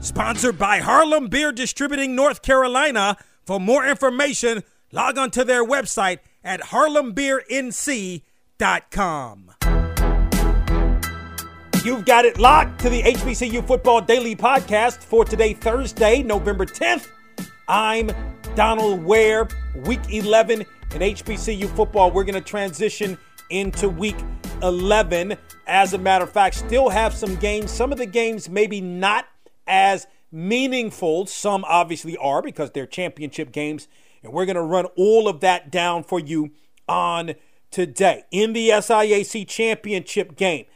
Sponsored by Harlem Beer Distributing North Carolina. For more information, log on to their website at harlembeernc.com. You've got it locked to the HBCU Football Daily Podcast for today, Thursday, November 10th. I'm Donald Ware, week 11 in HBCU football. We're going to transition into week 11. As a matter of fact, still have some games. Some of the games maybe not as meaningful. Some obviously are because they're championship games. And we're going to run all of that down for you on today. In the SIAC championship game,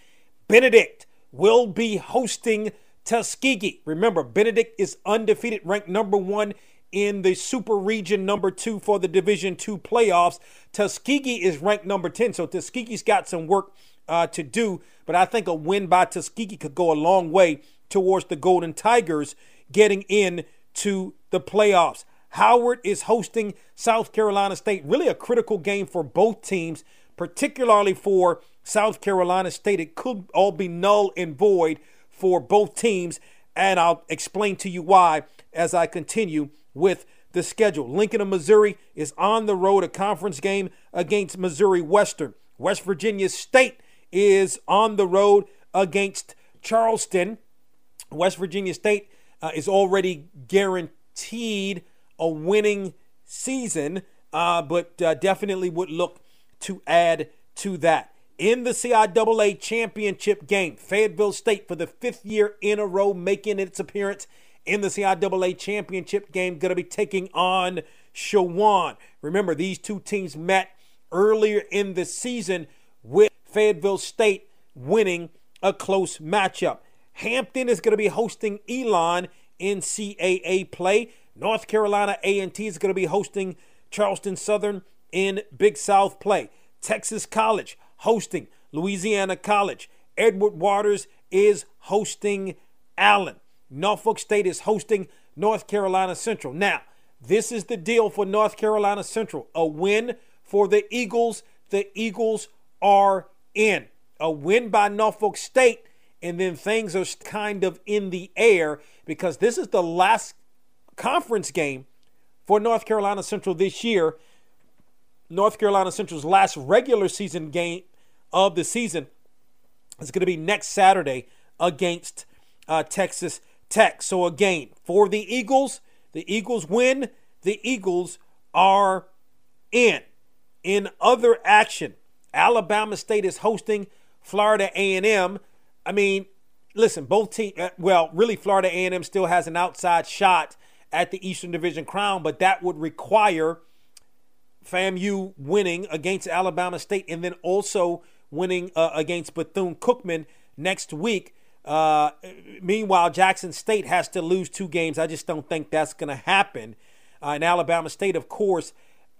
Benedict will be hosting Tuskegee. Remember, Benedict is undefeated, ranked number one in the super region number two for the division two playoffs tuskegee is ranked number 10 so tuskegee's got some work uh, to do but i think a win by tuskegee could go a long way towards the golden tigers getting in to the playoffs howard is hosting south carolina state really a critical game for both teams particularly for south carolina state it could all be null and void for both teams and i'll explain to you why as i continue with the schedule. Lincoln of Missouri is on the road, a conference game against Missouri Western. West Virginia State is on the road against Charleston. West Virginia State uh, is already guaranteed a winning season, uh, but uh, definitely would look to add to that. In the CIAA championship game, Fayetteville State, for the fifth year in a row, making its appearance in the CIAA championship game, going to be taking on Shawan. Remember, these two teams met earlier in the season with Fayetteville State winning a close matchup. Hampton is going to be hosting Elon in CAA play. North Carolina A&T is going to be hosting Charleston Southern in Big South play. Texas College hosting Louisiana College. Edward Waters is hosting Allen. Norfolk State is hosting North Carolina Central. Now, this is the deal for North Carolina Central. A win for the Eagles. The Eagles are in. A win by Norfolk State, and then things are kind of in the air because this is the last conference game for North Carolina Central this year. North Carolina Central's last regular season game of the season is going to be next Saturday against uh, Texas Tech. So again, for the Eagles, the Eagles win. The Eagles are in. In other action, Alabama State is hosting Florida A&M. I mean, listen, both teams. Uh, well, really, Florida A&M still has an outside shot at the Eastern Division crown, but that would require FAMU winning against Alabama State and then also winning uh, against Bethune Cookman next week. Uh, meanwhile, Jackson State has to lose two games. I just don't think that's going to happen. Uh, and Alabama State, of course,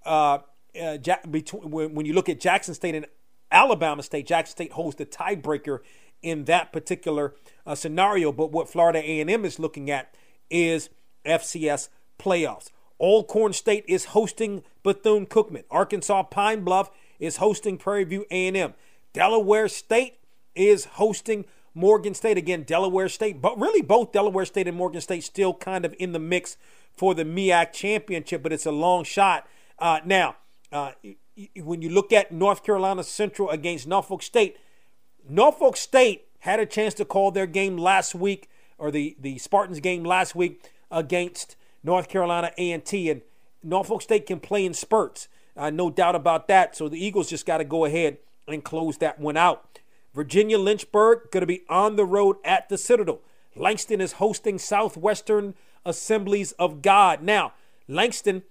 uh, uh between, when you look at Jackson State and Alabama State, Jackson State holds the tiebreaker in that particular uh, scenario. But what Florida A&M is looking at is FCS playoffs. Alcorn State is hosting Bethune Cookman. Arkansas Pine Bluff is hosting Prairie View A&M. Delaware State is hosting Morgan State, again, Delaware State, but really both Delaware State and Morgan State still kind of in the mix for the MEAC championship, but it's a long shot. Uh, now, uh, when you look at North Carolina Central against Norfolk State, Norfolk State had a chance to call their game last week, or the, the Spartans game last week against North Carolina A&T, and Norfolk State can play in spurts. Uh, no doubt about that. So the Eagles just got to go ahead and close that one out. Virginia Lynchburg going to be on the road at the Citadel. Langston is hosting Southwestern Assemblies of God. Now, Langston,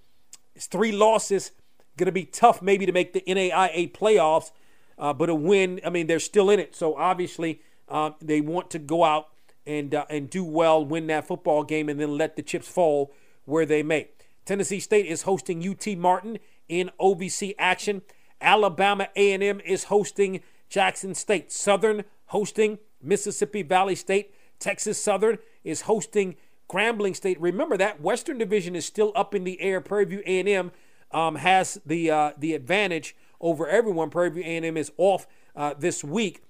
three losses, going to be tough maybe to make the NAIA playoffs, uh, but a win, I mean, they're still in it. So obviously, uh, they want to go out and, uh, and do well, win that football game, and then let the chips fall where they may. Tennessee State is hosting UT Martin in OVC action. Alabama A&M is hosting Jackson State. Southern hosting Mississippi Valley State. Texas Southern is hosting Grambling State. Remember that Western Division is still up in the air. Prairie View A&M um, has the uh, the advantage over everyone. Prairie View A&M is off uh, this week,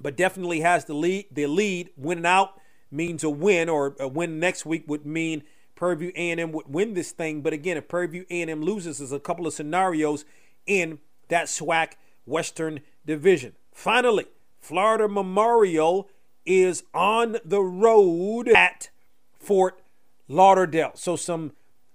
but definitely has the lead. The lead winning out means a win, or a win next week would mean Prairie View A&M would win this thing. But again, if Prairie View A&M loses, there's a couple of scenarios in that SWAC Western Division. Finally, Florida Memorial is on the road at Fort Lauderdale. So some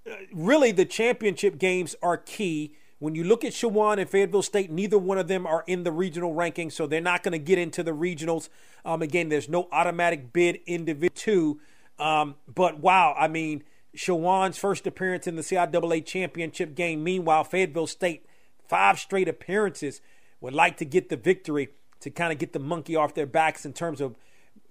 uh, really the championship games are key. When you look at Shawan and Fayetteville State, neither one of them are in the regional ranking, so they're not going to get into the regionals. Um, again, there's no automatic bid in Division Two. Um, but wow, I mean, Shawan's first appearance in the CIAA championship game. Meanwhile, Fayetteville State, five straight appearances, would like to get the victory to kind of get the monkey off their backs in terms of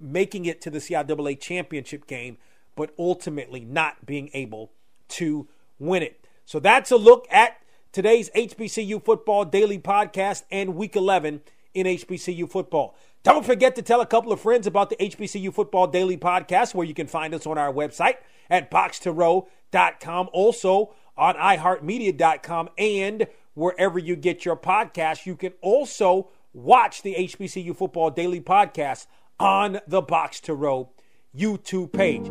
making it to the CIAA championship game, but ultimately not being able to win it. So that's a look at today's HBCU Football Daily Podcast and Week 11 in HBCU football. Don't forget to tell a couple of friends about the HBCU Football Daily Podcast, where you can find us on our website at box2row.com, also on iHeartMedia.com, and wherever you get your podcasts. You can also watch the HBCU Football Daily Podcast on the Box to Row YouTube page.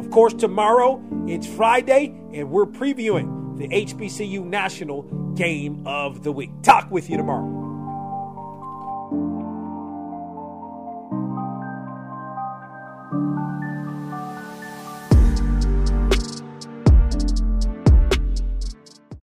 Of course, tomorrow it's Friday, and we're previewing the HBCU National Game of the Week. Talk with you tomorrow.